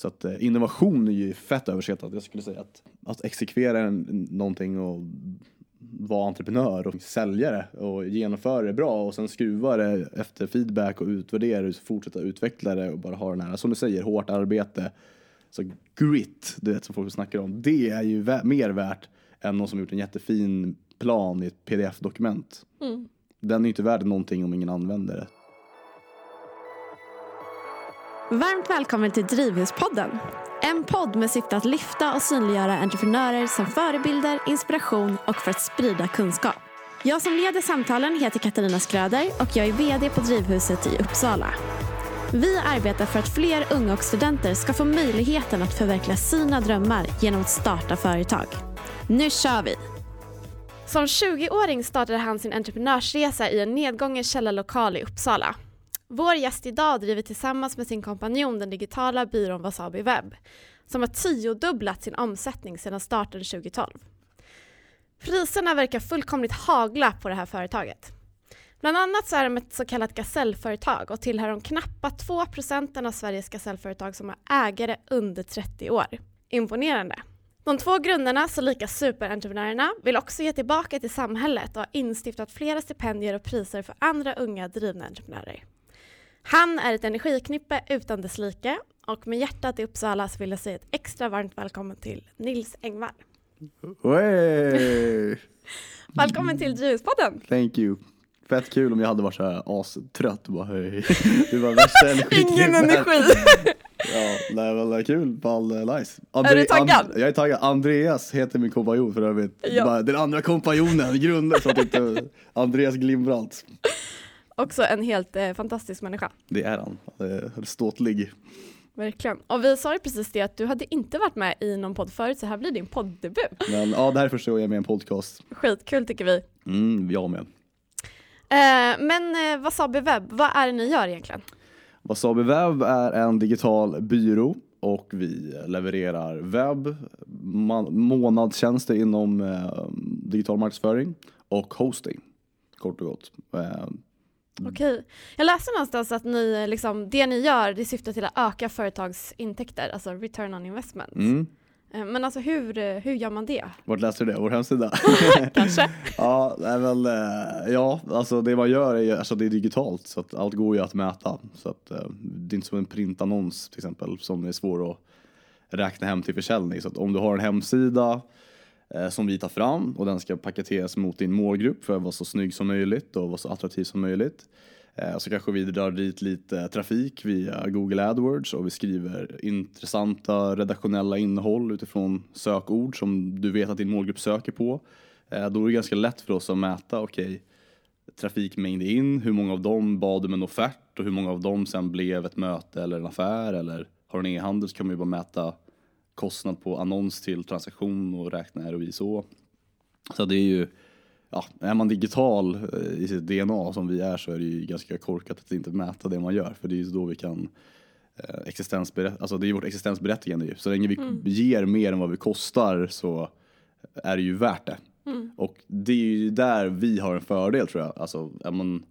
Så att eh, innovation är ju fett överskattat. Jag skulle säga att, att exekvera en, någonting och vara entreprenör och säljare och genomföra det bra och sen skruva det efter feedback och utvärdera det och fortsätta utveckla det och bara ha den här, som du säger, hårt arbete. Så grit, du vet som folk snackar om, det är ju vä mer värt än någon som gjort en jättefin plan i ett pdf-dokument. Mm. Den är ju inte värd någonting om ingen använder det. Varmt välkommen till Drivhuspodden. En podd med syfte att lyfta och synliggöra entreprenörer som förebilder, inspiration och för att sprida kunskap. Jag som leder samtalen heter Katarina Skröder och jag är VD på Drivhuset i Uppsala. Vi arbetar för att fler unga och studenter ska få möjligheten att förverkliga sina drömmar genom att starta företag. Nu kör vi! Som 20-åring startade han sin entreprenörsresa i en nedgången källarlokal i Uppsala. Vår gäst idag driver tillsammans med sin kompanjon den digitala byrån Wasabi Webb som har tiodubblat sin omsättning sedan starten 2012. Priserna verkar fullkomligt hagla på det här företaget. Bland annat så är de ett så kallat gasellföretag och tillhör de knappa 2 procenten av Sveriges gasellföretag som har ägare under 30 år. Imponerande. De två grundarna, så lika superentreprenörerna, vill också ge tillbaka till samhället och har instiftat flera stipendier och priser för andra unga drivna entreprenörer. Han är ett energiknippe utan dess like och med hjärtat i Uppsala så vill jag säga ett extra varmt välkommen till Nils Engvall. Wey! Välkommen till Drivhuspodden! Thank you. Fett kul om jag hade varit så här astrött och bara hej. Du var värsta. Ingen energi! Ja, nej är kul. Ball, nice. Är du taggad? And, jag är taggad. Andreas heter min kompanjon för övrigt. Ja. Den andra kompanjonen, grunden så att inte Andreas Glimbrant. Också en helt eh, fantastisk människa. Det är han. Eh, Ståtlig. Verkligen. Och vi sa ju precis det att du hade inte varit med i någon podd förut så här blir din podddebut. Men ja, det här är första gången jag är med i en podcast. Skitkul tycker vi. Mm, jag med. Eh, men eh, Wasabi Webb, vad är det ni gör egentligen? Wasabi Webb är en digital byrå och vi levererar webb, månadstjänster inom eh, digital marknadsföring och hosting. Kort och gott. Eh, Okej. Jag läste någonstans att ni, eh, liksom, det ni gör det syftar till att öka företags intäkter, alltså return on investment. mm. Eh, Men alltså hur, eh, hur gör man det? Vart läste du det? Vår hemsida? Kanske? ja, det är väl, ja, alltså det man gör är, ju- alltså det är digitalt så att allt går ju att mäta. Så att det är inte som en printannons till exempel som är svår att räkna hem till försäljning. Så att om du har en hemsida Eh, som vi tar fram och den ska paketeras mot din målgrupp för att vara så snygg som möjligt och vara så attraktiv som möjligt. Eh, så kanske vi drar dit lite trafik via Google AdWords och vi skriver intressanta redaktionella innehåll utifrån sökord som du vet att din målgrupp söker på. Eh, då är det ganska lätt för oss att mäta, okej, trafikmängd in, hur många av dem bad om en offert och hur många av dem sen blev ett möte eller en affär eller har du en e-handel så kan man ju bara mäta kostnad på annons till transaktion och räkna ROI så. Så det är ju, ja, är man digital eh, i sitt DNA som vi är så är det ju ganska korkat att inte mäta det man gör för det är ju då vi kan eh, alltså det är ju vårt existensberättigande ju. Så länge vi ger mer än vad vi kostar så är det ju värt det. Och det är ju där vi har en fördel tror jag. Alltså är man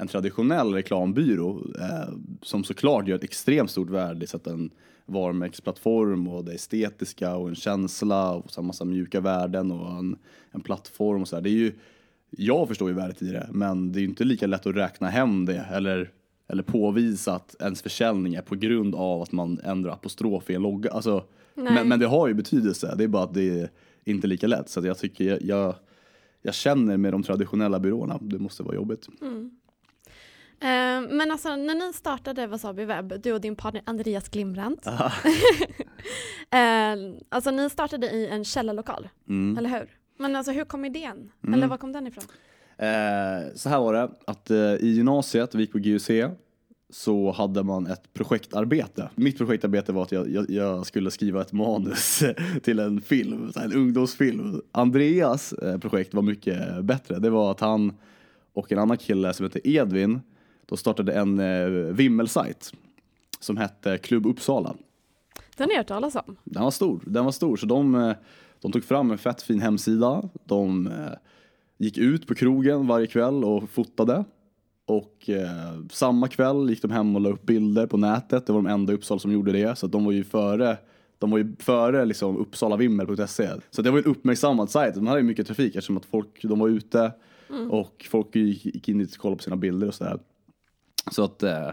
en traditionell reklambyrå eh, som såklart gör ett extremt stort värde så att en varumärkesplattform och det estetiska och en känsla och så här massa mjuka värden och en, en plattform och så här. Det är ju, jag förstår ju värdet i det, men det är inte lika lätt att räkna hem det eller, eller påvisa att ens försäljning är på grund av att man ändrar apostrof i en logga. Alltså, men, men det har ju betydelse, det är bara att det är inte lika lätt. Så jag tycker jag, jag, jag känner med de traditionella byråerna, det måste vara jobbigt. Eh, men alltså när ni startade Wasabi Webb, du och din partner Andreas Glimbrant. eh, alltså ni startade i en källarlokal, Mm. eller hur? Men alltså hur kom idén? Mm. Eller var kom den ifrån? Eh, så här var det, att eh, i gymnasiet, vi gick på GUC, så hade man ett projektarbete. Mitt projektarbete var att jag, jag, jag skulle skriva ett manus till en film, en ungdomsfilm. Andreas eh, projekt var mycket bättre. Det var att han och en annan kille som heter Edvin, de startade en eh, vimmelsajt som hette Klubb Uppsala. Den har jag hört talas om. Den var stor, den var stor. Så de, eh, de tog fram en fett fin hemsida. De eh, gick ut på krogen varje kväll och fotade. Och eh, samma kväll gick de hem och la upp bilder på nätet. Det var de enda i Uppsala som gjorde det. Så de var ju före de var ju före liksom uppsalavimmel.se. Så det var en uppmärksammad sajt. De hade ju mycket trafik eftersom att folk, de var ute och folk gick, gick in dit och kollade på sina bilder och sådär. Så att, eh,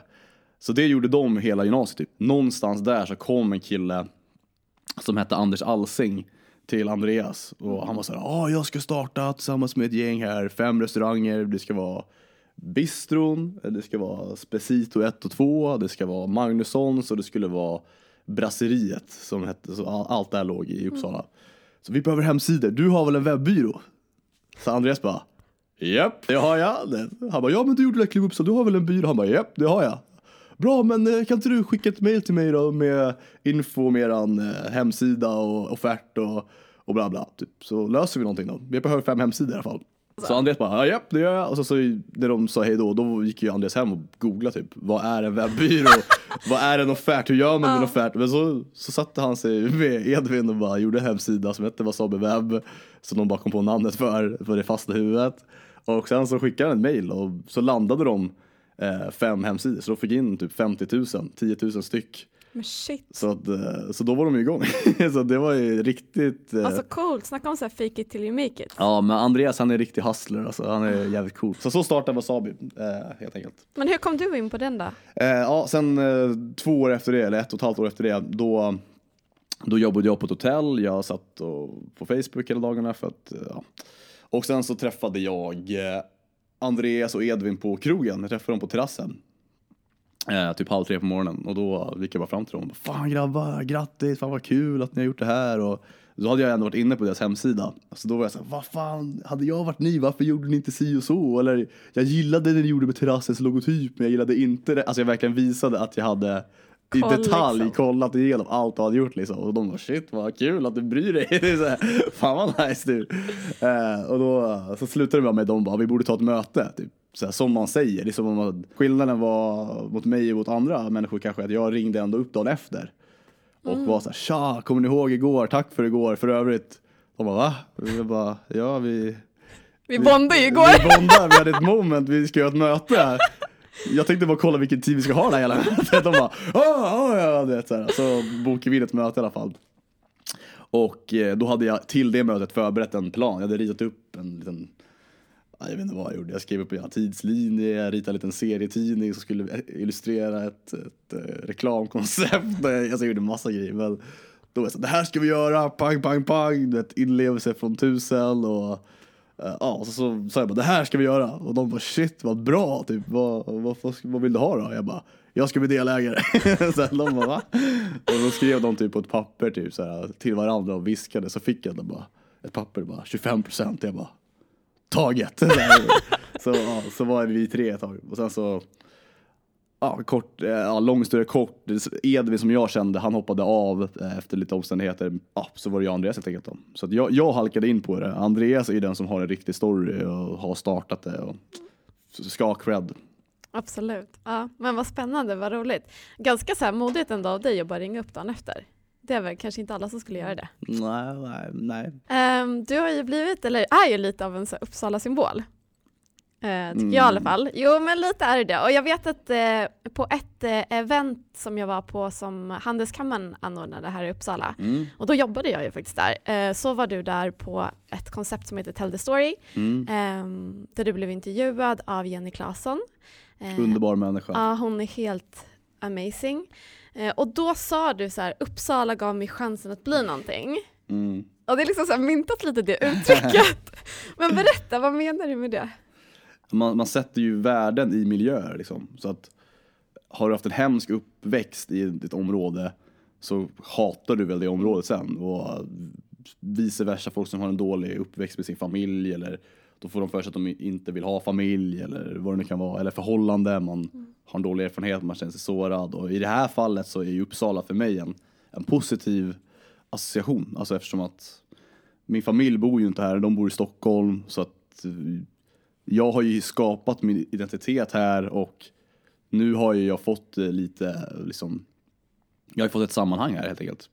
så det gjorde de hela gymnasiet typ. Någonstans där så kom en kille som hette Anders Alsing till Andreas och han var såhär, ja jag ska starta tillsammans med ett gäng här, fem restauranger, det ska vara Bistron, det ska vara Spesito 1 och 2, det ska vara Magnussons och det skulle vara Brasseriet som hette, så all- allt det här låg i Uppsala. Så vi behöver hemsidor, du har väl en webbyrå? Så Andreas bara, japp det har jag. Han bara, ja men du gjorde det där Kliv Uppsala, du har väl en byrå? Han bara, japp det har jag. Bra, men eh, kan inte du skicka ett mail till mig då med info om eran eh, hemsida och offert och, och bla bla. Typ. Så löser vi någonting då. Vi behöver fem hemsidor i alla fall. Så Andreas bara, ja japp, det gör jag. Och så, så när de sa hej då, då gick ju Andreas hem och googlade typ, vad är en webbyrå? vad är en offert? Hur gör man en offert? Men så, så satte han sig med Edvin och bara gjorde en hemsida som hette Wasabi Webb. Som de bara kom på namnet för, för det fasta huvudet. Och sen så skickade han ett mail och så landade de eh, fem hemsidor. Så de fick in typ 50 000, 10 000 styck. Men shit. Så, att, eh, så då var de igång. så det var ju riktigt... eh, Alltså coolt, snacka om så här fake it till you make it. Ja men Andreas han är riktig hustler alltså. Han är jävligt cool. Så så startade Wasabi eh, helt enkelt. Men hur kom du in på den då? Eh, ja sen eh, två år efter det, eller ett och ett halvt år efter det, då, då jobbade jag på ett hotell. Jag satt och, på Facebook hela dagarna för att, ja. Och sen så träffade jag eh, Andreas och Edvin på krogen. Jag träffade dem på terrassen. Eh, typ halv tre på morgonen och då gick jag bara fram till dem Fan grabbar, grattis, fan vad kul att ni har gjort det här och då hade jag ändå varit inne på deras hemsida. Så då var jag såhär, vad fan, hade jag varit ni, varför gjorde ni inte si och så? Eller jag gillade det ni gjorde med terrassens logotyp men jag gillade inte det. Alltså jag verkligen visade att jag hade i Koll, detalj liksom. kollat igenom allt du hade gjort liksom. Och de var shit vad kul att du bryr dig. Det är så här, Fan vad nice du. Eh, och då så slutade det bara med de bara, vi borde ta ett möte. Typ. Så här, som man säger. Det är som om att skillnaden var mot mig och mot andra människor kanske att jag ringde ändå upp dagen efter. Och Mm. var så här, tja, kommer ni ihåg igår? Tack för igår. För övrigt. De bara, va? Jag bara, ja vi... Vi bondade ju igår. Vi bondar, vi hade ett moment, vi ska göra ett möte. Jag tänkte bara kolla vilken tid vi ska ha det här hela mötet. De bara, oh, oh, ja, du vet så här. Så bokade vi ett möte i alla fall. Och eh, då hade jag till det mötet förberett en plan. Jag hade ritat upp en liten, jag vet inte vad jag gjorde. Jag skrev upp en tidslinje, jag ritade en liten serietidning som skulle eh, illustrera ett, ett, ett reklamkoncept. Alltså, jag gjorde massa grejer. Men då var jag så, det här ska vi göra, pang, pang, pang. Du vet, inlevelse från tusen och Eh, ja, och så, så sa jag bara det här ska vi göra och de bara shit vad bra, typ vad, vad, vad, vad vill du ha då? Jag bara jag ska bli delägare. så de bara va? Och då skrev de typ på ett papper typ så här, till varandra och viskade så fick jag det bara ett papper bara 25 procent. Jag bara taget. Så, så, ja, så var vi tre ett tag och sen så Ja, kort, eh, ja, lång historia kort. Edvin som jag kände, han hoppade av eh, efter lite omständigheter. Ja, så var det jag och Andreas helt enkelt. Då. Så jag, jag halkade in på det. Andreas är den som har en riktig story och har startat det. Och ska ha cred. Absolut. Ja, men vad spännande, vad roligt. Ganska så här modigt ändå av dig att bara ringa upp dagen efter. Det är väl kanske inte alla som skulle göra det. Nej, nej, nej. Ehm, du har ju blivit, eller är ju lite av en Uppsala-symbol. Eh, tycker jag i alla fall. Jo, men lite är det det. Och jag vet att eh, på ett eh, event som jag var på som Handelskammaren anordnade här i Uppsala, Mm, och då jobbade jag ju faktiskt där, eh, så var du där på ett koncept som heter Tell the Story, mm. ehm, där du blev intervjuad av Jenny Claesson. Eh, Underbar människa. Ja, hon är helt amazing. Och då sa du så här, Uppsala gav mig chansen att bli någonting. Mm. Och det är liksom så här myntat lite det uttrycket. Men berätta, vad menar du med det? Man, man sätter ju värden i miljöer liksom. Så att har du haft en hemsk uppväxt i ditt område så hatar du väl det området sen. Och vice versa, folk som har en dålig uppväxt med sin familj eller då får de för sig att de inte vill ha familj eller vad det nu kan vara. Eller förhållande, man har en dålig erfarenhet, man känner sig sårad. Och i det här fallet så är ju Uppsala för mig en, en positiv association. Alltså eftersom att min familj bor ju inte här, de bor i Stockholm. Så att jag har ju skapat min identitet här och nu har ju jag fått eh, lite, liksom, jag har fått ett sammanhang här helt enkelt.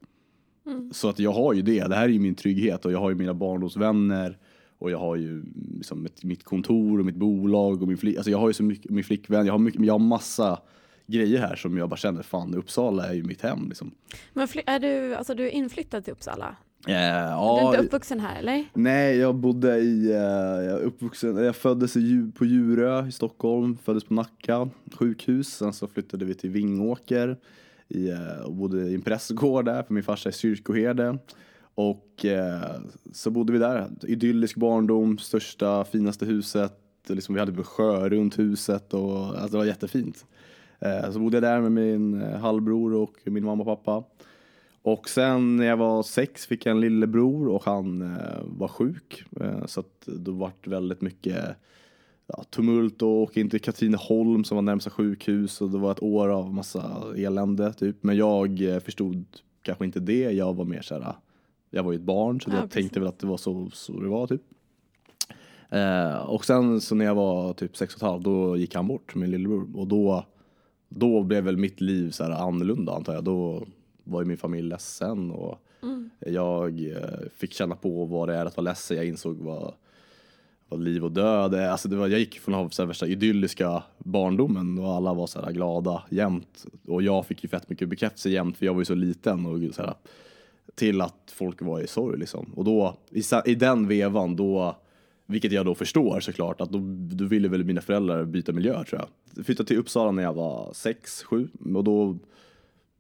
Så att jag har ju det, det här är ju min trygghet och jag har ju mina barndomsvänner Och jag har ju liksom mitt, kontor och mitt bolag och min flick, alltså jag har ju så mycket, min flickvän, jag har, mycket, jag har massa grejer här som jag bara känner, fan Uppsala är ju mitt hem liksom. Men är du, alltså du är inflyttad till Uppsala? Eh, Du ja, är inte uppvuxen här eller? Nej, jag bodde i, eh, jag uppvuxen, jag föddes i, på Djurö i Stockholm, föddes på Nacka sjukhus, sen så flyttade vi till Vingåker i, eh, och bodde i en prästgård där, för min farsa är kyrkoherde. Och eh, så bodde vi där, idyllisk barndom, största, finaste huset, liksom, vi hade en sjö runt huset och alltså, det var jättefint. Eh, så bodde jag där med min eh, halvbror och min mamma och pappa. Och sen när jag var sex fick jag en lillebror och han eh, var sjuk. Eh, så att då vart väldigt mycket ja, tumult och åka in till Katrineholm som var närmsta sjukhus och det var ett år av massa elände typ. Men jag eh, förstod kanske inte det. Jag var mer såhär, jag var ju ett barn så Ja, jag precis. tänkte väl att det var så, så det var typ. Eh, och sen så när jag var typ sex och ett halvt då gick han bort, min lillebror. Och då, då blev väl mitt liv så här annorlunda antar jag. Då var ju min familj ledsen och jag eh, fick känna på vad det är att vara ledsen. Jag insåg vad, vad liv och död är. Alltså det var, jag gick från att ha värsta idylliska barndomen och alla var så här glada jämt. Och jag fick ju fett mycket bekräftelse jämt för jag var ju så liten och så här, till att folk var i sorg liksom. Och då, i, i den vevan, då, vilket jag då förstår såklart, att då, då ville väl mina föräldrar byta miljö tror jag. Jag flyttade till Uppsala när jag var sex, sju och då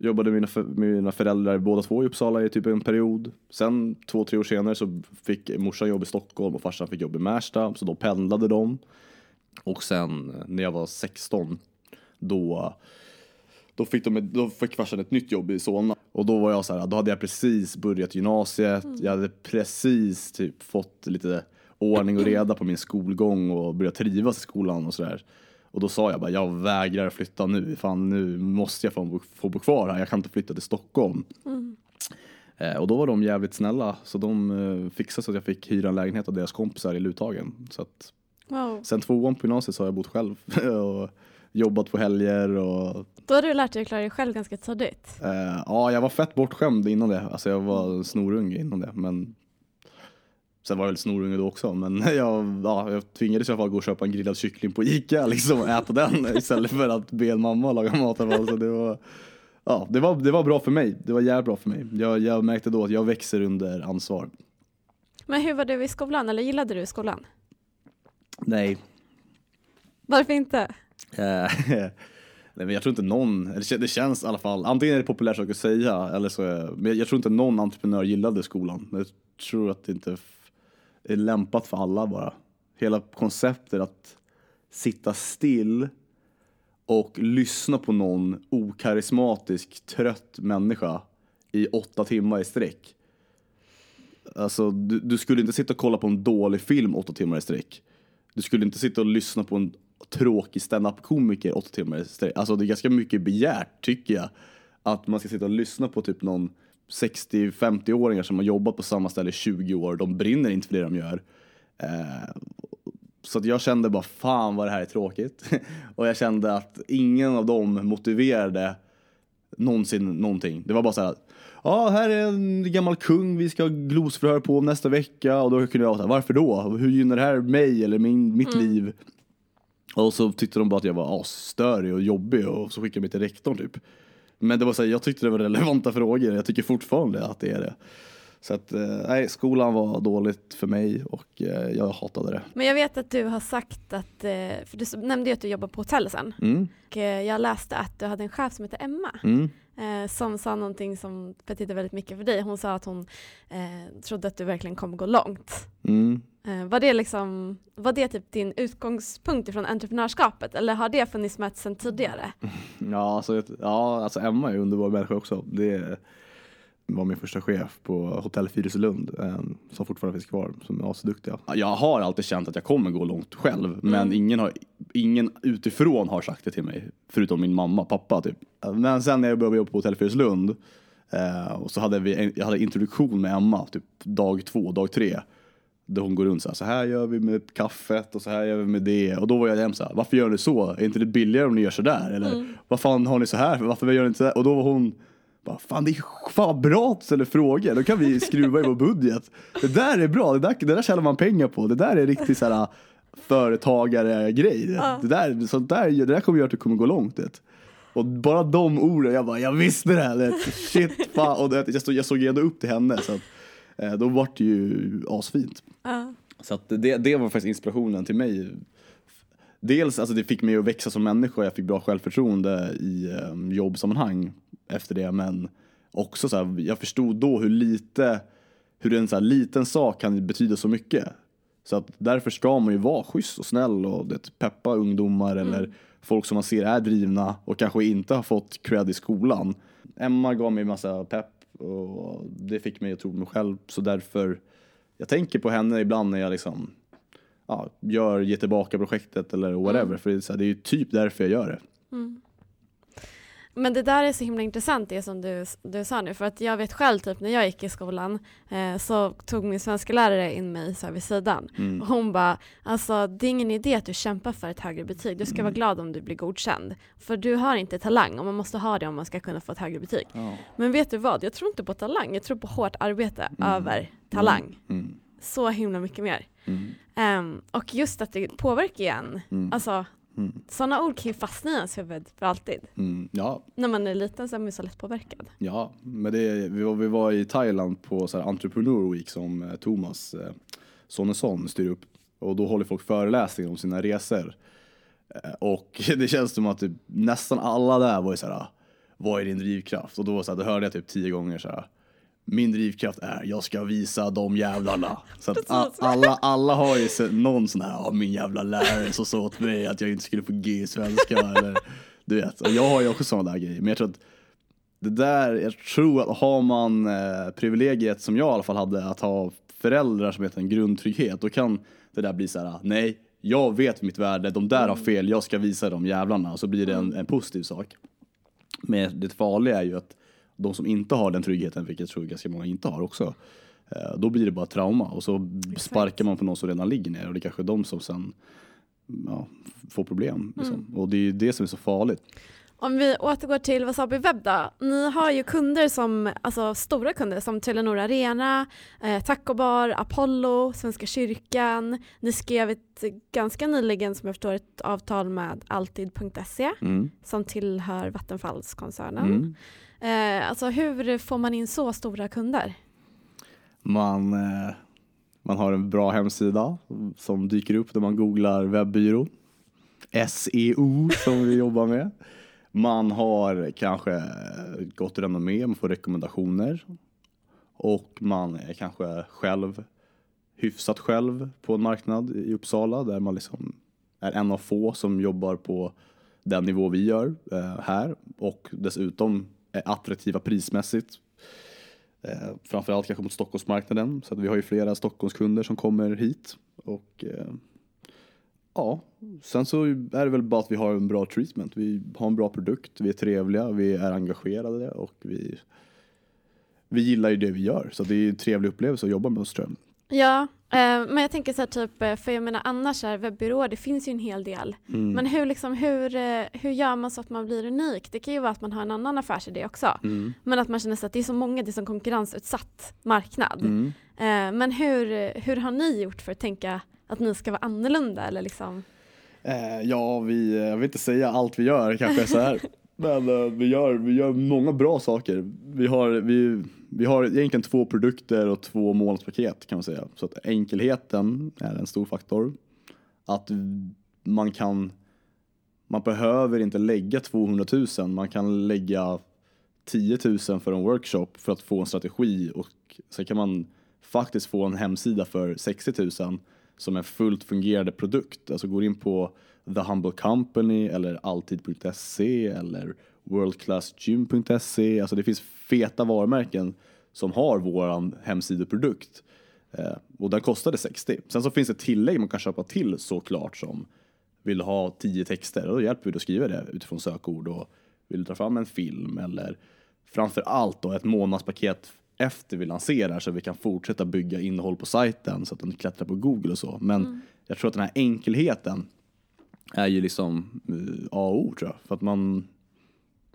jobbade mina, mina föräldrar båda två i Uppsala i typ en period. Sen två, tre år senare så fick morsan jobb i Stockholm och farsan fick jobb i Märsta, så då pendlade de. Och sen eh, när jag var 16, då då fick, de, då fick farsan ett nytt jobb i Solna. Och då var jag så här, då hade jag precis börjat gymnasiet. Jag hade precis typ fått lite ordning och reda på min skolgång och börjat trivas i skolan och sådär. Och då sa jag bara, jag vägrar flytta nu. Fan, nu måste jag få, få bo kvar här. Jag kan inte flytta till Stockholm. Eh, och då var de jävligt snälla. Så de eh, fixade så att jag fick hyra en lägenhet av deras kompisar i Luthagen. Så att Wow. sen tvåan på gymnasiet så har jag bott själv. och jobbat på helger och Då har du lärt dig att klara dig själv ganska tidigt. Eh, ja, jag var fett bortskämd innan det. Alltså jag var snorunge innan det. Men sen var jag väl snorunge då också. Men jag, ja, jag tvingades i alla fall gå och köpa en grillad kyckling på Ica liksom, och äta den istället för att be en mamma laga mat. Så det var, ja, det, var, det var bra för mig. Det var jävligt bra för mig. Jag, jag märkte då att jag växer under ansvar. Men hur var du i skolan, eller gillade du skolan? Nej. Varför inte? Eh, Nej, men jag tror inte någon, eller det kän- det känns i alla fall, antingen är det populärt sak att säga, eller så är, men jag- tror inte någon entreprenör gillade skolan. Jag tror att det inte är lämpat för alla bara. Hela konceptet att sitta still och lyssna på någon okarismatisk, trött människa i åtta timmar i sträck. Alltså, du, du skulle inte sitta och kolla på en dålig film åtta timmar i sträck. Du skulle inte sitta och lyssna på en tråkig standup-komiker åtta timmar i sträck. Alltså det är ganska mycket begärt, tycker jag. Att man ska sitta och lyssna på typ någon 60-50-åringar som har jobbat på samma ställe i 20 år. De brinner inte för det de gör. Eh, så att jag kände bara, fan vad det här är tråkigt. och jag kände att ingen av dem motiverade någonsin någonting. Det var bara så här, ja här är en gammal kung vi ska ha glosförhör på nästa vecka och då kunde jag här, varför då? Hur gynnar det här mig eller min, mitt liv? Och så tyckte de bara att jag var asstörig och jobbig och så skickade de mig till rektorn typ. Men det var så här, jag tyckte det var relevanta frågor, jag tycker fortfarande att det är det. Så att, eh, nej, skolan var dåligt för mig och eh, jag hatade det. Men jag vet att du har sagt att, eh, för du nämnde ju att du jobbar på hotell sen. Mm, Och jag läste att du hade en chef som heter Emma. mm. som sa någonting som betydde väldigt mycket för dig. Hon sa att hon eh, trodde att du verkligen kommer gå långt. Mm. Eh, var det liksom, var det typ din utgångspunkt ifrån entreprenörskapet eller har det funnits med sen tidigare? Ja, alltså, ja, alltså Emma är en underbar människa också. Det var min första chef på Hotell Fyriselund eh, som fortfarande finns kvar, som är asduktiga. Jag har alltid känt att jag kommer gå långt själv, men ingen, har, ingen utifrån har sagt det till mig, förutom min mamma och pappa typ. Men sen när jag började jobba på Hotell Fyriselund eh, och så hade vi jag hade introduktion med Emma, typ dag två, dag tre. Där hon går runt så här, så här gör vi med kaffet och så här gör vi med det. Och då var jag jämt så här, varför gör ni så? Är inte det billigare om ni gör så där? Eller vad fan har ni så här? Varför gör ni inte så här? Och då var hon Bara, fan det är fan vad bra att du ställer frågor, då kan vi skruva i vår budget. Det där är bra, det där, det där tjänar man pengar på, det där är riktigt så här företagare-grej. Ja. Det, där, sånt där, det där kommer göra att du kommer gå långt. Det. Och bara de orden, jag bara, jag visste det här. Det. Shit, fan. Och det, jag, stod, jag såg ändå upp till henne så att, då var det ju asfint. Ja. Så det, det var faktiskt inspirationen till mig. Dels, alltså det fick mig att växa som människa, jag fick bra självförtroende i um, jobbsammanhang efter det, men också så här, jag förstod då hur lite, hur en så liten sak kan betyda så mycket. Så att därför ska man ju vara schysst och snäll och det, peppa ungdomar eller folk som man ser är drivna och kanske inte har fått cred i skolan. Emma gav mig massa pepp och det fick mig att tro på mig själv. Så därför jag tänker på henne ibland när jag liksom ja, gör ge tillbaka projektet eller whatever. För det är, så här, det är ju typ därför jag gör det. Men det där är så himla intressant det som du, du sa nu för att jag vet själv typ när jag gick i skolan eh, så tog min svenska lärare in mig så här vid sidan Mm. och hon bara alltså det är ingen idé att du kämpar för ett högre betyg du ska Mm. vara glad om du blir godkänd för du har inte talang och man måste ha det om man ska kunna få ett högre betyg. Ja. Men vet du vad, jag tror inte på talang, jag tror på hårt arbete över talang. Mm. Så himla mycket mer. Mm. Ehm, och just att det påverkar igen, Mm. alltså Mm. sådana ord kan ju fastna i ens huvud för alltid. Mm. Ja, När man är liten så är man ju så lätt påverkad. Ja, men det, vi, var, vi var i Thailand på så här Entrepreneur Week som eh, Thomas eh, Sonesson styr upp. Och då håller folk föreläsningar om sina resor. Eh, och det känns som att typ, nästan alla där var ju så här, vad är din drivkraft? Och då, så här, då hörde jag typ tio gånger så här, min drivkraft är, jag ska visa de jävlarna. Så att a, alla, alla har ju så- någon sån här, min jävla lärare som sa åt mig att jag inte skulle få G i svenska. eller, du vet, och jag har ju också såna där grejer. Men jag tror att det där, jag tror att har man eh, privilegiet som jag i alla fall hade att ha föräldrar som heter en grundtrygghet, då kan det där bli så här: nej, jag vet mitt värde, de där har fel, jag ska visa de jävlarna, och så blir det en, en positiv sak. Men det farliga är ju att de som inte har den tryggheten, vilket jag tror ganska många inte har också, eh, då blir det bara trauma och så sparkar man på någon som redan ligger ner och det är kanske är de som sen ja, får problem. Liksom. Och det är det som är så farligt. Om vi återgår till Wasabi Webb då. Ni har ju kunder som, alltså stora kunder som Telenor Arena, eh, Taco Bar, Apollo, Svenska kyrkan. Ni skrev ett ganska nyligen som jag förstår ett avtal med Alltid.se Mm. som tillhör Vattenfallskoncernen. Mm. Eh, alltså hur får man in så stora kunder? Man, eh, man har en bra hemsida som dyker upp när man googlar webbyrå. SEO som vi jobbar med. Man har kanske gott renommé, man får rekommendationer. Och man är kanske själv, hyfsat själv på en marknad i Uppsala där man liksom är en av få som jobbar på den nivå vi gör eh, här. Och dessutom Eh, attraktiva prismässigt Eh, framförallt kanske mot Stockholmsmarknaden. Så att vi har ju flera Stockholmskunder som kommer hit. Och eh, ja, sen så är det väl bara att vi har en bra treatment. Vi har en bra produkt, vi är trevliga, vi är engagerade och vi, vi gillar ju det vi gör. Så det är en trevlig upplevelse att jobba med oss tror jag. Ja, eh, men jag tänker så här typ, eh, för jag menar annars är webbyråer, det finns ju en hel del. Mm. Men hur, liksom, hur, eh, hur gör man så att man blir unik? Det kan ju vara att man har en annan affärsidé också. Mm. Men att man känner sig att det är så många, det är så konkurrensutsatt marknad. Mm. Men hur, hur har ni gjort för att tänka att ni ska vara annorlunda? Eller liksom? Ja, vi, jag vill inte säga allt vi gör kanske så här. Men uh, vi, gör, vi gör många bra saker. Vi har, vi, vi har egentligen två produkter och två månadspaket kan man säga. Så att enkelheten är en stor faktor. Att man kan, man behöver inte lägga 200 000, man kan lägga 10 000 för en workshop för att få en strategi och sen kan man faktiskt få en hemsida för 60 000 som en fullt fungerande produkt. Alltså går in på The Humble Company eller alltid.se eller worldclassgym.se. Alltså det finns feta varumärken som har våran hemsideprodukt. Eh, och den kostade 60. Sen så finns det tillägg man kan köpa till såklart som vill ha 10 texter och då hjälper vi dig att skriva det utifrån sökord och vill du ta fram en film eller framför allt då ett månadspaket efter vi lanserar så vi kan fortsätta bygga innehåll på sajten så att den klättrar på Google och så. Men jag tror att den här enkelheten är ju liksom eh, A och O tror jag. För att man,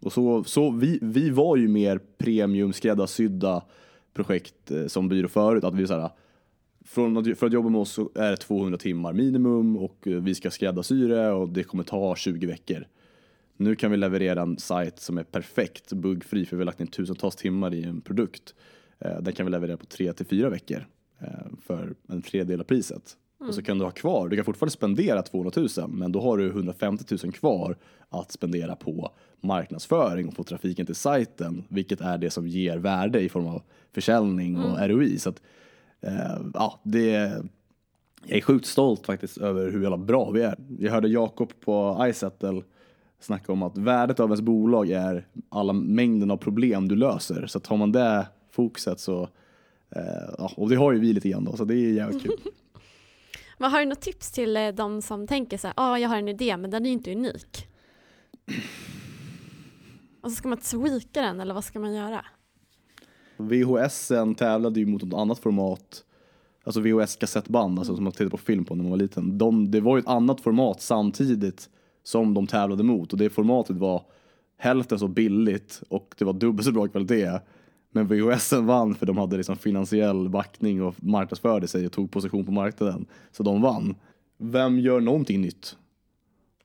Och så, så vi, vi var ju mer premium skräddarsydda projekt eh, som byrå förut. Att vi så här, från att, för att jobba med oss så är det 200 timmar minimum och eh, vi ska skräddarsy det och det kommer ta 20 veckor. Nu kan vi leverera en sajt som är perfekt buggfri för vi har lagt in tusentals timmar i en produkt. Den kan vi leverera på 3 till 4 veckor för en tredjedel av priset. Och så kan du ha kvar, du kan fortfarande spendera 200 000 men då har du 150 000 kvar att spendera på marknadsföring och få trafiken till sajten vilket är det som ger värde i form av försäljning och ROI. Så att, eh, ja, det jag är sjukt stolt faktiskt över hur jävla bra vi är. Jag hörde Jakob på iSettle snacka om att värdet av ens bolag är alla mängden av problem du löser. Så att har man det fokuset så, eh, ja, och det har ju vi lite grann då, så det är jävligt kul. Men har du något tips till eh, de som tänker så här, ja oh, jag har en idé men den är inte unik? Och så ska man tweaka den eller vad ska man göra? VHS tävlade ju mot något annat format, alltså VHS kassettband, alltså som man tittade på film på när man var liten. De, det var ju ett annat format samtidigt som de tävlade mot och det formatet var hälften så billigt och det var dubbelt så bra kvalitet. Men VHS vann för de hade liksom finansiell backning och marknadsförde sig och tog position på marknaden. Så de vann. Vem gör någonting nytt?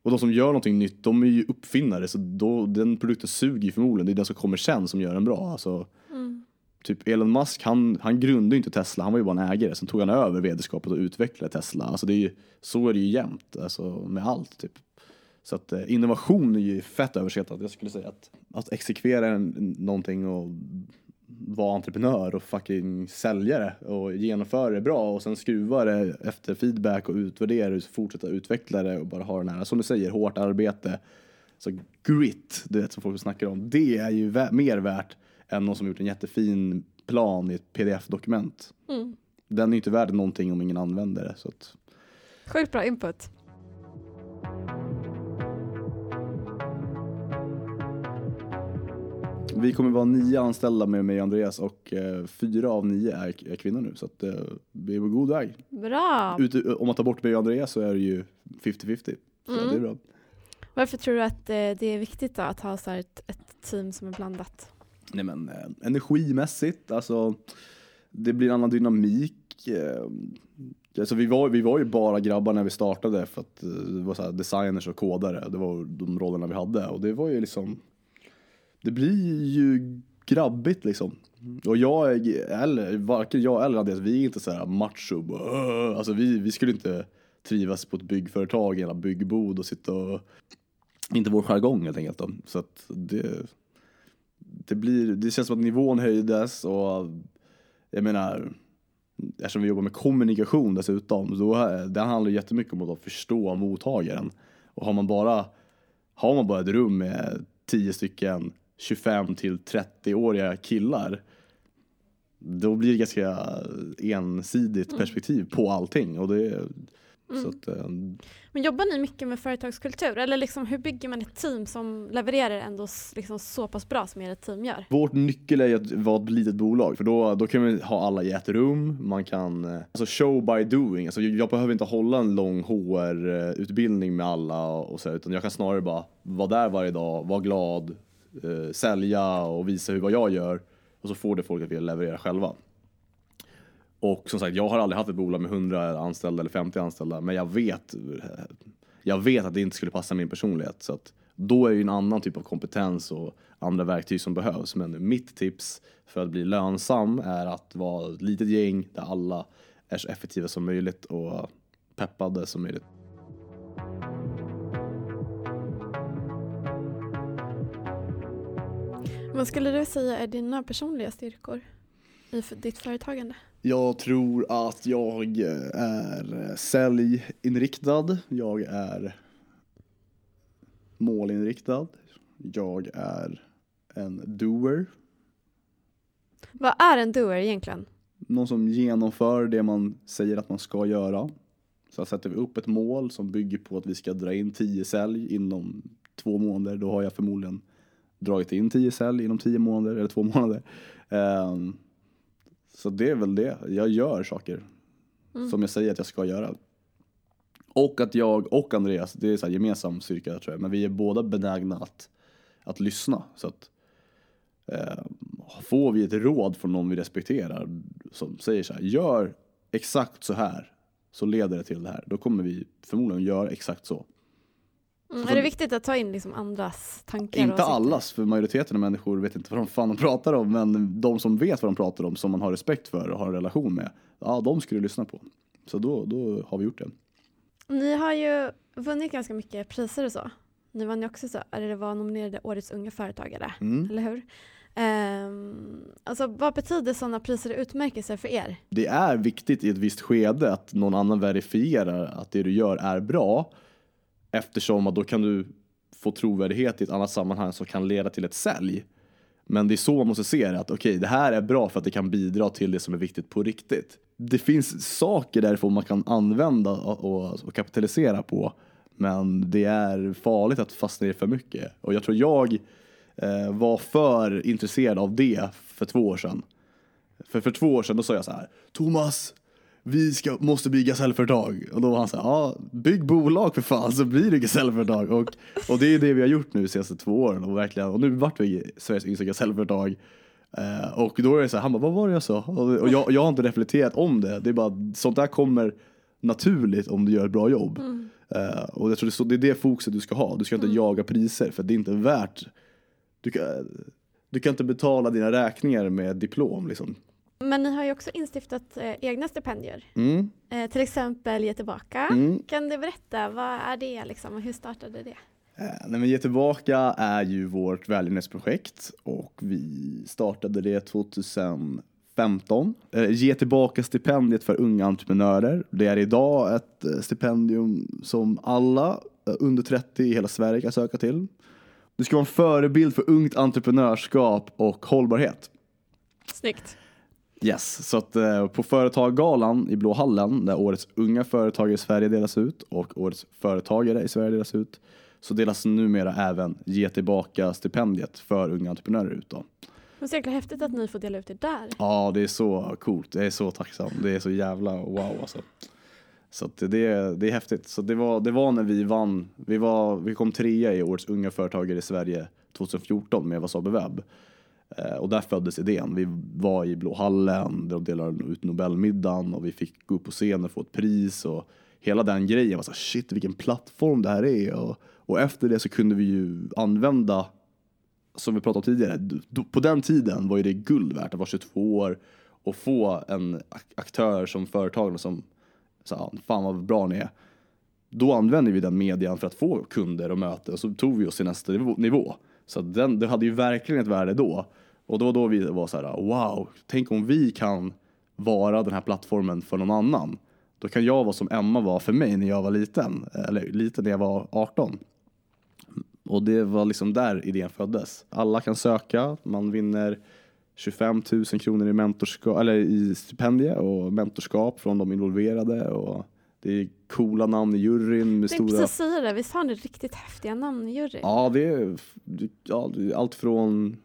Och de som gör någonting nytt, de är ju uppfinnare så då, den produkten suger ju förmodligen. Det är den som kommer sen som gör den bra. Alltså, Typ Elon Musk, han, han grundade inte Tesla, han var ju bara en ägare. Sen tog han över vederskapet och utvecklade Tesla. Alltså det är ju, så är det ju jämt, alltså med allt typ. Så att eh, innovation är ju fett överskattat. Jag skulle säga att, att exekvera en, någonting och vara entreprenör och fucking sälja det och genomföra det bra och sen skruva det efter feedback och utvärdera det och fortsätta utveckla det och bara ha den här, som du säger, hårt arbete. Så grit, du vet som folk snackar om, det är ju vä- mer värt än någon som gjort en jättefin plan i ett pdf-dokument. Den är ju inte värd någonting om ingen använder det. Så att, Sjukt bra input. Vi kommer vara nio anställda med mig och Andreas och eh, fyra av nio är, är kvinnor nu så att eh, vi är på god väg. Bra! Ute, om man tar bort mig och Andreas så är det ju 50-50. Så det är bra. Varför tror du att eh, det är viktigt då att ha så ett, ett team som är blandat? Nej men eh, energimässigt, alltså det blir en annan dynamik. Eh, alltså, vi, var, vi var ju bara grabbar när vi startade för att eh, det var så här designers och kodare. Det var de rollerna vi hade och det var ju liksom det blir ju grabbigt liksom. Och jag, eller varken jag eller Andreas, vi är inte så här macho. bara, Alltså vi, vi skulle inte trivas på ett byggföretag eller byggbod och sitta och inte vår jargong helt enkelt. Då. Så att det, det, blir, det känns som att nivån höjdes och jag menar eftersom vi jobbar med kommunikation dessutom, då, det handlar jättemycket om att förstå mottagaren. Och har man bara, har man bara ett rum med tio stycken 25 till 30-åriga killar, då blir det ganska ensidigt perspektiv på allting. Och det, så att, eh, Men jobbar ni mycket med företagskultur? Eller liksom, hur bygger man ett team som levererar ändå liksom så pass bra som ert team gör? Vårt nyckel är att vara ett litet bolag för då, då kan vi ha alla i ett rum. Man kan, eh, alltså show by doing. Alltså jag behöver inte hålla en lång HR-utbildning med alla och så, utan jag kan snarare bara vara där varje dag, vara glad, eh, sälja och visa hur vad jag gör och så får det folk att vilja leverera själva. Och som sagt, jag har aldrig haft ett bolag med 100 anställda eller 50 anställda, men jag vet, eh, jag vet att det inte skulle passa min personlighet. Så att då är det ju en annan typ av kompetens och andra verktyg som behövs. Men mitt tips för att bli lönsam är att vara ett litet gäng där alla är så effektiva som möjligt och peppade som möjligt. Vad skulle du säga är dina personliga styrkor i ditt företagande? Jag tror att jag är säljinriktad. Jag är målinriktad. Jag är en doer. Vad är en doer egentligen? Någon som genomför det man säger att man ska göra. Så sätter vi upp ett mål som bygger på att vi ska dra in 10 sälj inom två månader. Då har jag förmodligen dragit in 10 sälj inom 10 månader eller två månader. Ehm, så det är väl det. Jag gör saker som jag säger att jag ska göra. Och att jag och Andreas, det är så här gemensam styrka tror jag, men vi är båda benägna att, att lyssna. Så att, eh, får vi ett råd från någon vi respekterar som säger så här, gör exakt så här så leder det till det här. Då kommer vi förmodligen göra exakt så. Mm, är det viktigt att ta in liksom andras tankar? Inte allas, för majoriteten av människor vet inte vad de fan de pratar om, men de som vet vad de pratar om, som man har respekt för och har en relation med, ja, de skulle lyssna på. Så då, då har vi gjort det. Ni har ju vunnit ganska mycket priser och så. Nu var ni också så, eller var nominerade Årets unga företagare, Mm. eller hur? Um, alltså vad betyder sådana priser och utmärkelser för er? Det är viktigt i ett visst skede att någon annan verifierar att det du gör är bra eftersom att då kan du få trovärdighet i ett annat sammanhang som kan leda till ett sälj. Men det är så man måste se det, att okej, det här är bra för att det kan bidra till det som är viktigt på riktigt. Det finns saker därifrån man kan använda och, och, och kapitalisera på, men det är farligt att fastna i det för mycket. Och jag tror jag eh, var för intresserad av det för två år sedan. För, för två år sedan då sa jag så här, Thomas, vi ska, måste bygga gasellföretag. Och då var han så här, ja, bygg bolag för fan så blir det gasellföretag. Och, och det är det vi har gjort nu de senaste två åren. Och, verkligen, och nu vart vi Sveriges yngsta gasellföretag. Eh, och då är det så här, han bara, vad var det jag sa? Och, och jag, jag har inte reflekterat om det. Det är bara, sånt där kommer naturligt om du gör ett bra jobb. Eh, och jag tror det så, det är det fokuset du ska ha. Du ska inte jaga priser för det är inte värt, du kan, du kan inte betala dina räkningar med diplom liksom. Men ni har ju också instiftat eh, egna stipendier. Mm. Eh, till exempel Ge tillbaka. Mm. Kan du berätta, vad är det liksom och hur startade det? Eh, Nej, men Ge tillbaka är ju vårt välgörenhetsprojekt och vi startade det 2015. Eh, Ge tillbaka stipendiet för unga entreprenörer. Det är idag ett eh, stipendium som alla eh, under 30 i hela Sverige kan söka till. Du ska vara en förebild för ungt entreprenörskap och hållbarhet. Snyggt. Yes, så att eh, på Företagargalan i Blå hallen där årets unga företagare i Sverige delas ut och årets företagare i Sverige delas ut så delas numera även Ge tillbaka stipendiet för unga entreprenörer ut då. Det är så jäkla häftigt att ni får dela ut det där. Ja, det är så coolt. Jag är så tacksam. Det är så jävla wow alltså. Så att det, är- det är häftigt. Så det var, det var när vi vann. Vi, var, vi kom trea i årets unga företagare i Sverige 2014 med Wasabi Webb. Eh, och där föddes idén. Vi var i Blå hallen, där de delade ut Nobelmiddagen och vi fick gå upp på scenen och få ett pris och hela den grejen var så här, shit vilken plattform det här är. Och, och efter det så kunde vi ju använda som vi pratade om tidigare, på den tiden var ju det guld värt att vara 22 år och få en aktör som företagare som sa fan vad bra ni är. Då använde vi den median för att få kunder och möten och så tog vi oss till nästa nivå- Så den, det hade ju verkligen ett värde då. Och då då vi var så här, wow, tänk om vi kan vara den här plattformen för någon annan. Då kan jag vara som Emma var för mig när jag var liten, eller liten när jag var 18. Och det var liksom där idén föddes. Alla kan söka, man vinner 25 000 kronor i, mentorskap, eller i stipendie och mentorskap från de involverade. Och det är coola namn i juryn med stora... precis säga det, visst har ni riktigt häftiga namn i juryn? Ja, det är, ja, det är allt från...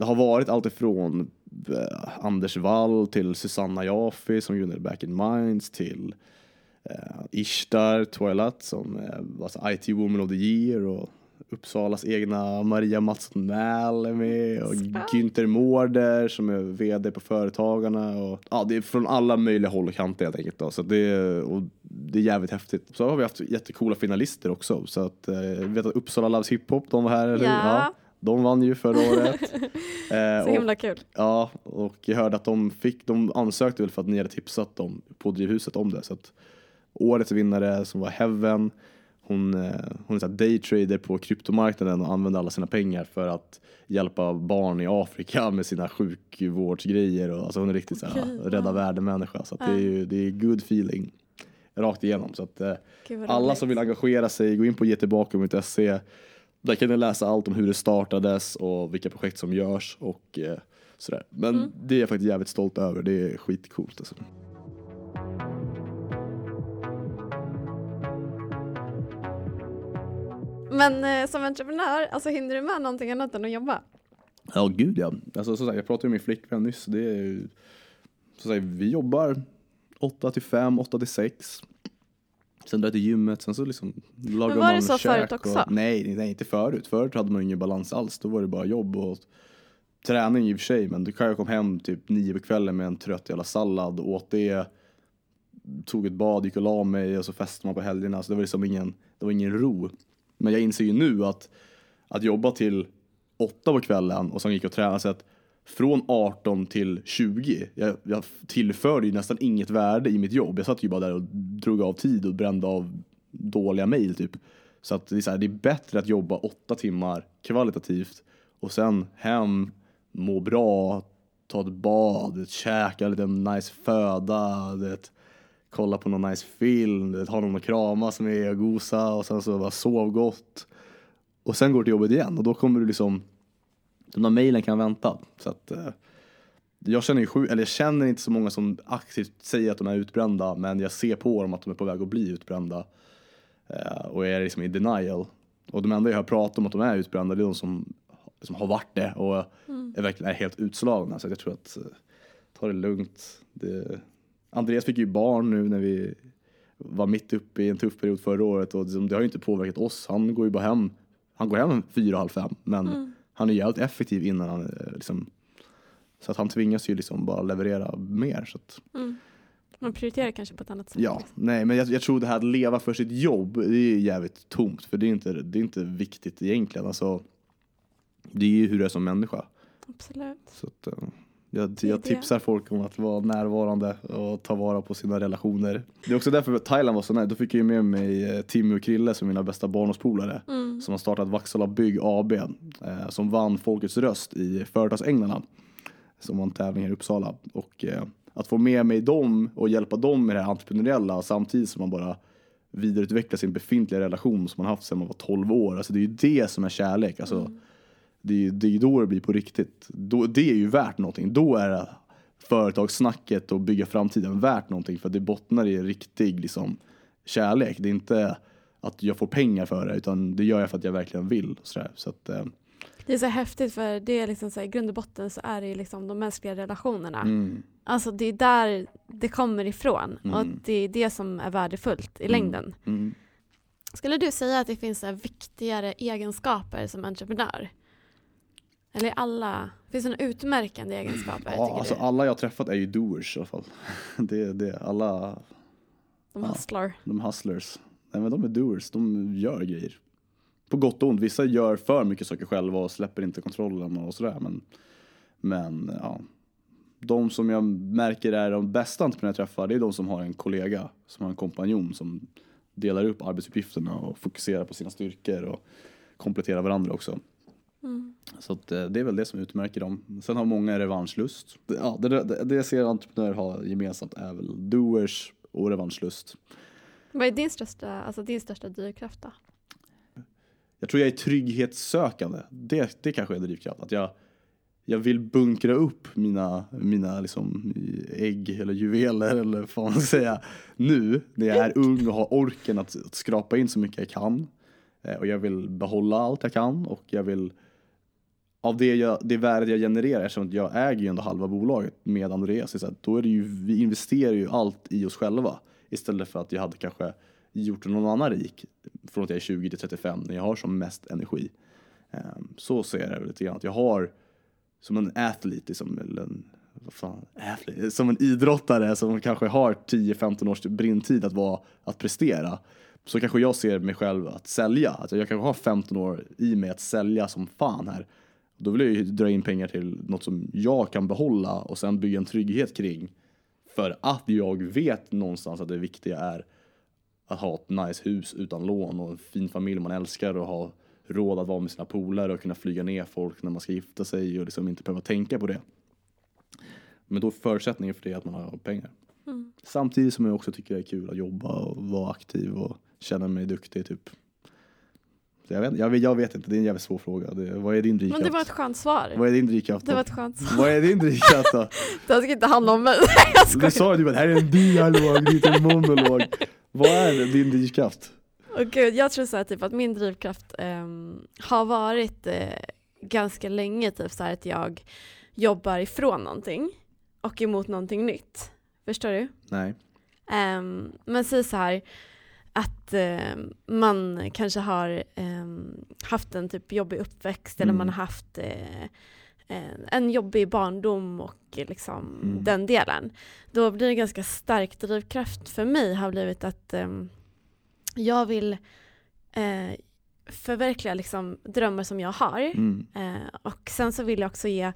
Det har varit allt ifrån eh, Anders Wall till Susanna Jaffi som grundade Back in Minds till eh, Ishtar Toilet som eh, var IT Woman of the Year och Uppsalas egna Maria Mattsson Mäl är med och. Günther Mårder som är VD på Företagarna och ja, det är från alla möjliga håll och kanter helt enkelt då. Så det, är, och det är jävligt häftigt. Så har vi haft jättecoola finalister också så att eh, jag vet att Uppsala Loves Hiphop, de var här eller hur? Ja. De vann ju förra året. Eh, Så och- himla kul. Ja, och jag hörde att de fick, de ansökte väl för att ni hade tipsat dem på Drivhuset om det. Så att årets vinnare som var Heaven, hon, eh, hon är så daytrader på kryptomarknaden och använder alla sina pengar för att hjälpa barn i Afrika med sina sjukvårdsgrejer. Och, alltså hon är riktigt så här, rädda världen-människa. Så att det är ju det är good feeling rakt igenom. Så att, eh, alla som vill engagera sig, gå in på getillbaka.se. Där kan ni läsa allt om hur det startades och vilka projekt som görs och eh, sådär. Men Mm. det är jag faktiskt jävligt stolt över. Det är skitcoolt alltså. Men eh, som entreprenör, alltså hinner du med någonting annat än att jobba? Ja, gud ja. Alltså, som sagt, jag pratade med min flickvän nyss. Det är som sagt, vi jobbar 8 till 5, 8 till 6. Sen drar jag till gymmet, sen så liksom lagar Men var det man så förut också? Och, nej, nej, inte förut. Förut hade man ingen balans alls. Då var det bara jobb och träning i och för sig. Men då kan jag kom hem typ nio på kvällen med en trött jävla sallad, åt det, tog ett bad, gick och la mig och så festade man på helgerna. Så det var liksom ingen, det var ingen ro. Men jag inser ju nu att, att jobba till åtta på kvällen och sen gick och träna så att från 18 till 20, jag, jag tillförde ju nästan inget värde i mitt jobb. Jag satt ju bara där och drog av tid och brände av dåliga mejl typ. Så att det är, så här, det är bättre att jobba åtta timmar kvalitativt och sen hem, må bra, ta ett bad, käka lite nice föda, det, kolla på någon nice film, det, ha någon att kramas med och gosa och sen så bara sov gott. Och sen går du till jobbet igen och då kommer du liksom de där mejlen kan vänta. Så att, eh, jag känner ju sju, eller jag känner inte så många som aktivt säger att de är utbrända men jag ser på dem att de är på väg att bli utbrända. Eh, och är liksom i denial. Och de enda jag har pratat om att de är utbrända det är de som, som har varit det och är verkligen är helt utslagna. Så jag tror att eh, ta det lugnt. Det, Andreas fick ju barn nu när vi var mitt uppe i en tuff period förra året och liksom, det har ju inte påverkat oss. Han går ju bara hem, han går hem fyra, halv fem men han är jävligt effektiv innan han eh, liksom så att han tvingas ju liksom bara leverera mer. Så att, Man prioriterar kanske på ett annat sätt. ja, nej men jag, jag tror det här att leva för sitt jobb, det är jävligt tomt. För det är inte, det är inte viktigt egentligen. Alltså, det är ju hur du är som människa. Absolut. Så att, eh, jag, är jag tipsar folk om att vara närvarande och ta vara på sina relationer. Det är också därför Thailand var så nice. Då fick jag ju med mig eh, Timmy och Krille som mina bästa barndomspolare. Mm. Som har startat Vaksala Bygg AB. Eh, som vann Folkets röst i Företagsänglarna. Som var en tävling här i Uppsala. Och eh, att få med mig dem och hjälpa dem med det här entreprenöriella samtidigt som man bara vidareutvecklar sin befintliga relation som man haft sedan man var 12 år. Alltså det är ju det som är kärlek. Alltså, det, är, det är då det blir på riktigt. Då, det är ju värt någonting. Då är företagssnacket och bygga framtiden värt någonting för det bottnar i riktig liksom, kärlek. Det är inte att jag får pengar för det utan det gör jag för att jag verkligen vill. Och sådär. Så att, eh, Det är så häftigt för det är liksom så här, i grund och botten så är det ju liksom de mänskliga relationerna. mm, Alltså det är där det kommer ifrån och Mm. det är det som är värdefullt i längden. mm. Skulle du säga att det finns så viktigare egenskaper som entreprenör? Eller alla, finns det några utmärkande egenskaper? Ja, alltså du? alla jag träffat är ju doers i alla fall. Det är det. Alla De ja. hustlar. de hustlers. Nej men de är doers, de gör grejer. På gott och ont. Vissa gör för mycket saker själva och släpper inte kontrollen och sådär. Men, men ja. De som jag märker är de bästa entreprenörer jag träffar, det är de som har en kollega, som har en kompanjon som delar upp arbetsuppgifterna och fokuserar på sina styrkor och kompletterar varandra också. Mm. Så att, eh, det är väl det som utmärker dem. Sen har många revanschlust. Det- Ja, det, det, det jag ser entreprenörer ha gemensamt är väl doers och revanschlust. Vad är din största, alltså din största drivkraft då? Jag tror jag är trygghetssökande. Det, det kanske är drivkraft. Att jag, jag vill bunkra upp mina, mina liksom ägg eller juveler eller vad man säga. Nu när jag är ung och har orken att, att skrapa in så mycket jag kan. Eh, Och jag vill behålla allt jag kan och jag vill av det, jag, det värdet jag genererar, eftersom jag äger ju ändå halva bolaget med Andreas, så att då är det ju, vi investerar ju allt i oss själva. Istället för att jag hade kanske gjort någon annan rik från att jag är 20 till 35 när jag har som mest energi. Ehm, så ser jag det lite grann. Att jag har som en athlete, liksom, eller en, vad fan, athlete, som en idrottare som kanske har 10-15 års brintid att, vara, att prestera. Så kanske jag ser mig själv att sälja. Att jag kanske har 15 år i mig att sälja som fan här. Då vill jag ju dra in pengar till något som jag kan behålla och sen bygga en trygghet kring. För att jag vet någonstans att det viktiga är att ha ett nice hus utan lån och en fin familj man älskar och ha råd att vara med sina polare och kunna flyga ner folk när man ska gifta sig och liksom inte behöva tänka på det. Men då är förutsättningen för det att man har pengar. Mm. Samtidigt som jag också tycker det är kul att jobba och vara aktiv och känna mig duktig typ. Jag, vet, jag, vet, jag vet inte, det är en jävligt svår fråga. Det, vad är din drivkraft? Men det var ett skönt svar. Vad är din drivkraft Det var ett skönt svar. Vad är din drivkraft då? Det här ska inte handla om mig. Jag skojar. Du sa ju att det här är en dialog, det är inte en monolog. Vad är din drivkraft? Åh gud, jag tror så här, typ att min drivkraft ehm, har varit eh, ganska länge typ så här att jag jobbar ifrån någonting och emot någonting nytt. Förstår du? Nej. Ehm, men säg så här, att eh, man kanske har eh, haft en typ jobbig uppväxt eller Mm. man har haft eh, en- en jobbig barndom och liksom Mm. den delen. Då blir det ganska stark drivkraft för mig har blivit att ehm, jag vill eh, förverkliga liksom drömmar som jag har. Mm. Eh, och sen så vill jag också ge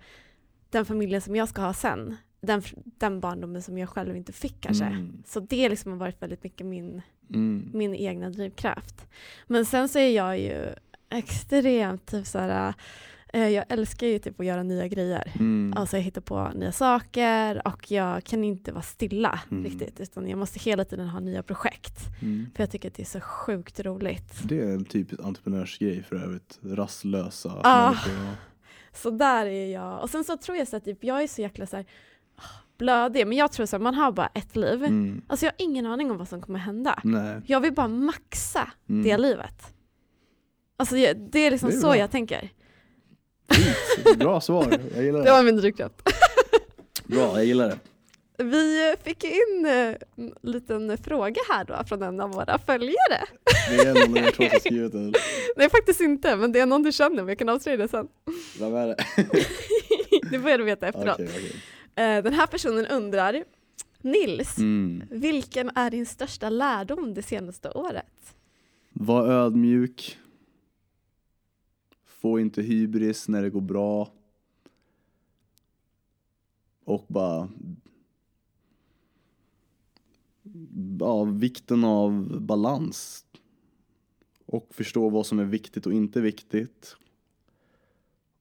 den familjen som jag ska ha sen, den, den barndomen som jag själv inte fick kanske. Mm. Så det liksom har varit väldigt mycket min, Mm. min egna drivkraft. Men sen så är jag ju extremt typ såhär, eh, jag älskar ju typ att göra nya grejer. Mm. Alltså jag hittar på nya saker och jag kan inte vara stilla Mm. riktigt utan jag måste hela tiden ha nya projekt. Mm. För jag tycker att det är så sjukt roligt. Det är en typisk entreprenörsgrej för övrigt. Rastlösa Ah. människor. Så där är jag. Och sen så tror jag så att typ, jag är så jäkla så här, blödig, men jag tror så här, man har bara ett liv. Mm. Alltså jag har ingen aning om vad som kommer hända. Nej. Jag vill bara maxa Mm. det livet. Alltså jag- det är liksom Det är så bra. jag tänker. Fint. Bra svar. Jag gillar Det det. var min drivkraft. Bra, jag gillar det. Vi fick in eh, en liten fråga här då från en av våra följare. Det är någon av er två som skrivit det. Nej faktiskt inte, men det är någon du känner, men jag kan avslöja det sen. Vem är det? det får du veta efteråt. Okej, okej. Eh, Den här personen undrar, Nils, Mm. vilken är din största lärdom det senaste året? Var ödmjuk. Få inte hybris när det går bra. Och bara... Ja, vikten av balans. Och förstå vad som är viktigt och inte viktigt.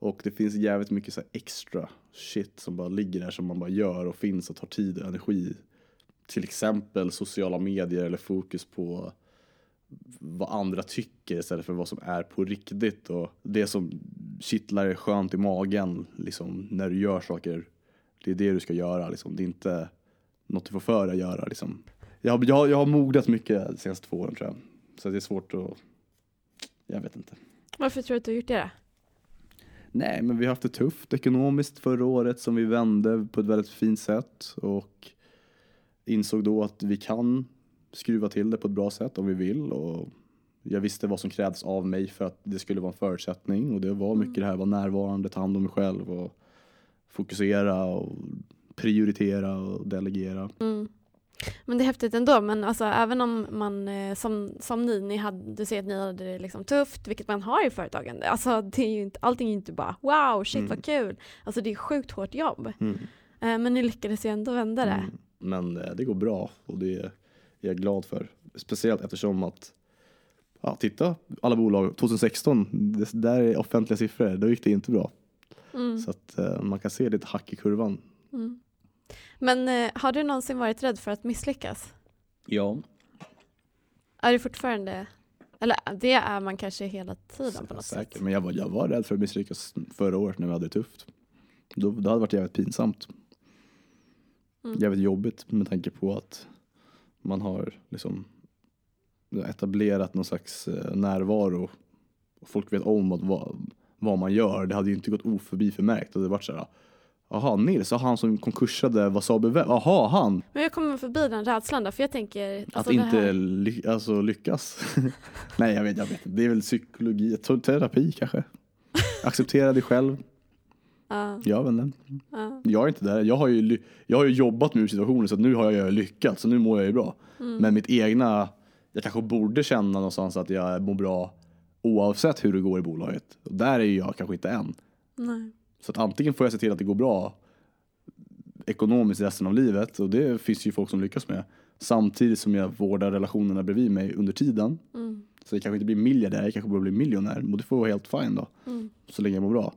Och det finns jävligt mycket så här extra shit som bara ligger där som man bara gör och finns och tar tid och energi. Till exempel sociala medier eller fokus på vad andra tycker istället för vad som är på riktigt och det som kittlar skönt i magen liksom när du gör saker. Det är det du ska göra liksom. Det är inte något du får för dig att göra liksom. Jag, jag, jag har mognat mycket de senaste två åren tror jag. Så det är svårt att, jag vet inte. Varför tror du att du har gjort det då? Nej, men vi har haft det tufft ekonomiskt förra året som vi vände på ett väldigt fint sätt och insåg då att vi kan skruva till det på ett bra sätt om vi vill och jag visste vad som krävdes av mig för att det skulle vara en förutsättning och det var mycket det här, vara närvarande, ta hand om mig själv och fokusera och prioritera och delegera. Mm. Men det är häftigt ändå, men alltså, även om man eh, som, som ni, ni hade, du säger att ni hade det liksom tufft, vilket man har i företagande. Alltså, det är ju inte, allting är ju inte bara wow, shit Mm. vad kul. Alltså det är sjukt hårt jobb. Mm. Eh, men ni lyckades ju ändå vända det. Mm. Men eh, det går bra och det är jag glad för. Speciellt eftersom att, ja titta alla bolag, 2016, det där är offentliga siffror, då gick det inte bra. Mm. Så att man kan se lite hack i kurvan. Mm. Men eh, har du någonsin varit rädd för att misslyckas? Ja. Är du fortfarande, eller det är man kanske hela tiden på något Säkert, sätt? men jag var, jag var rädd för att misslyckas förra året när vi hade det tufft. Då, det hade varit jävligt pinsamt. Mm. Jävligt jobbigt med tanke på att man har liksom etablerat någon slags eh, närvaro. Folk vet om vad, vad man gör. Det hade ju inte gått oförbi förmärkt. Det hade varit såhär, jaha Nils, han som konkursade Wasabi Web, jaha han. Men jag kommer förbi den rädslan då, för jag tänker... Att alltså det inte här- ly- alltså, lyckas. Nej jag vet, jag vet. Det är väl psykologi, te- terapi kanske. Acceptera dig själv. Ja, Jag vet inte. ja. Jag är inte där. Jag har ju, jag har ju jobbat med situationen så att nu har jag lyckats. Så nu mår jag ju bra. Mm. Men mitt egna, jag kanske borde känna någonstans att jag mår bra oavsett hur det går i bolaget. Och där är ju jag kanske inte än. Nej. Så att antingen får jag se till att det går bra ekonomiskt resten av livet och det finns ju folk som lyckas med. Samtidigt som jag vårdar relationerna bredvid mig under tiden. Mm. Så jag kanske inte blir miljardär, jag kanske bara blir miljonär. Och det får vara helt fine då. Mm. Så länge jag mår bra.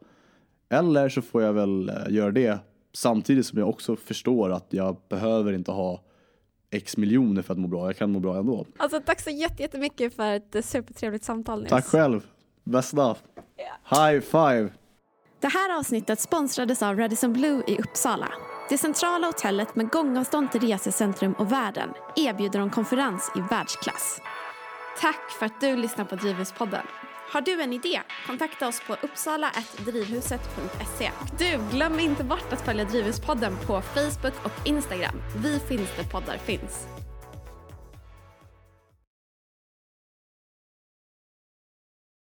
Eller så får jag väl eh, göra det samtidigt som jag också förstår att jag behöver inte ha x miljoner för att må bra. Jag kan må bra ändå. Alltså tack så jätte- jättemycket för ett supertrevligt samtal Nils. Tack själv. Bästa. High five. Det här avsnittet sponsrades av Radisson Blue i Uppsala. Det centrala hotellet med gångavstånd till resecentrum och världen erbjuder en konferens i världsklass. Tack för att du lyssnar på Drivhuspodden. Har du en idé? Kontakta oss på uppsala.drivhuset.se. Du, glöm inte bort att följa Drivhuspodden på Facebook och Instagram. Vi finns där poddar finns.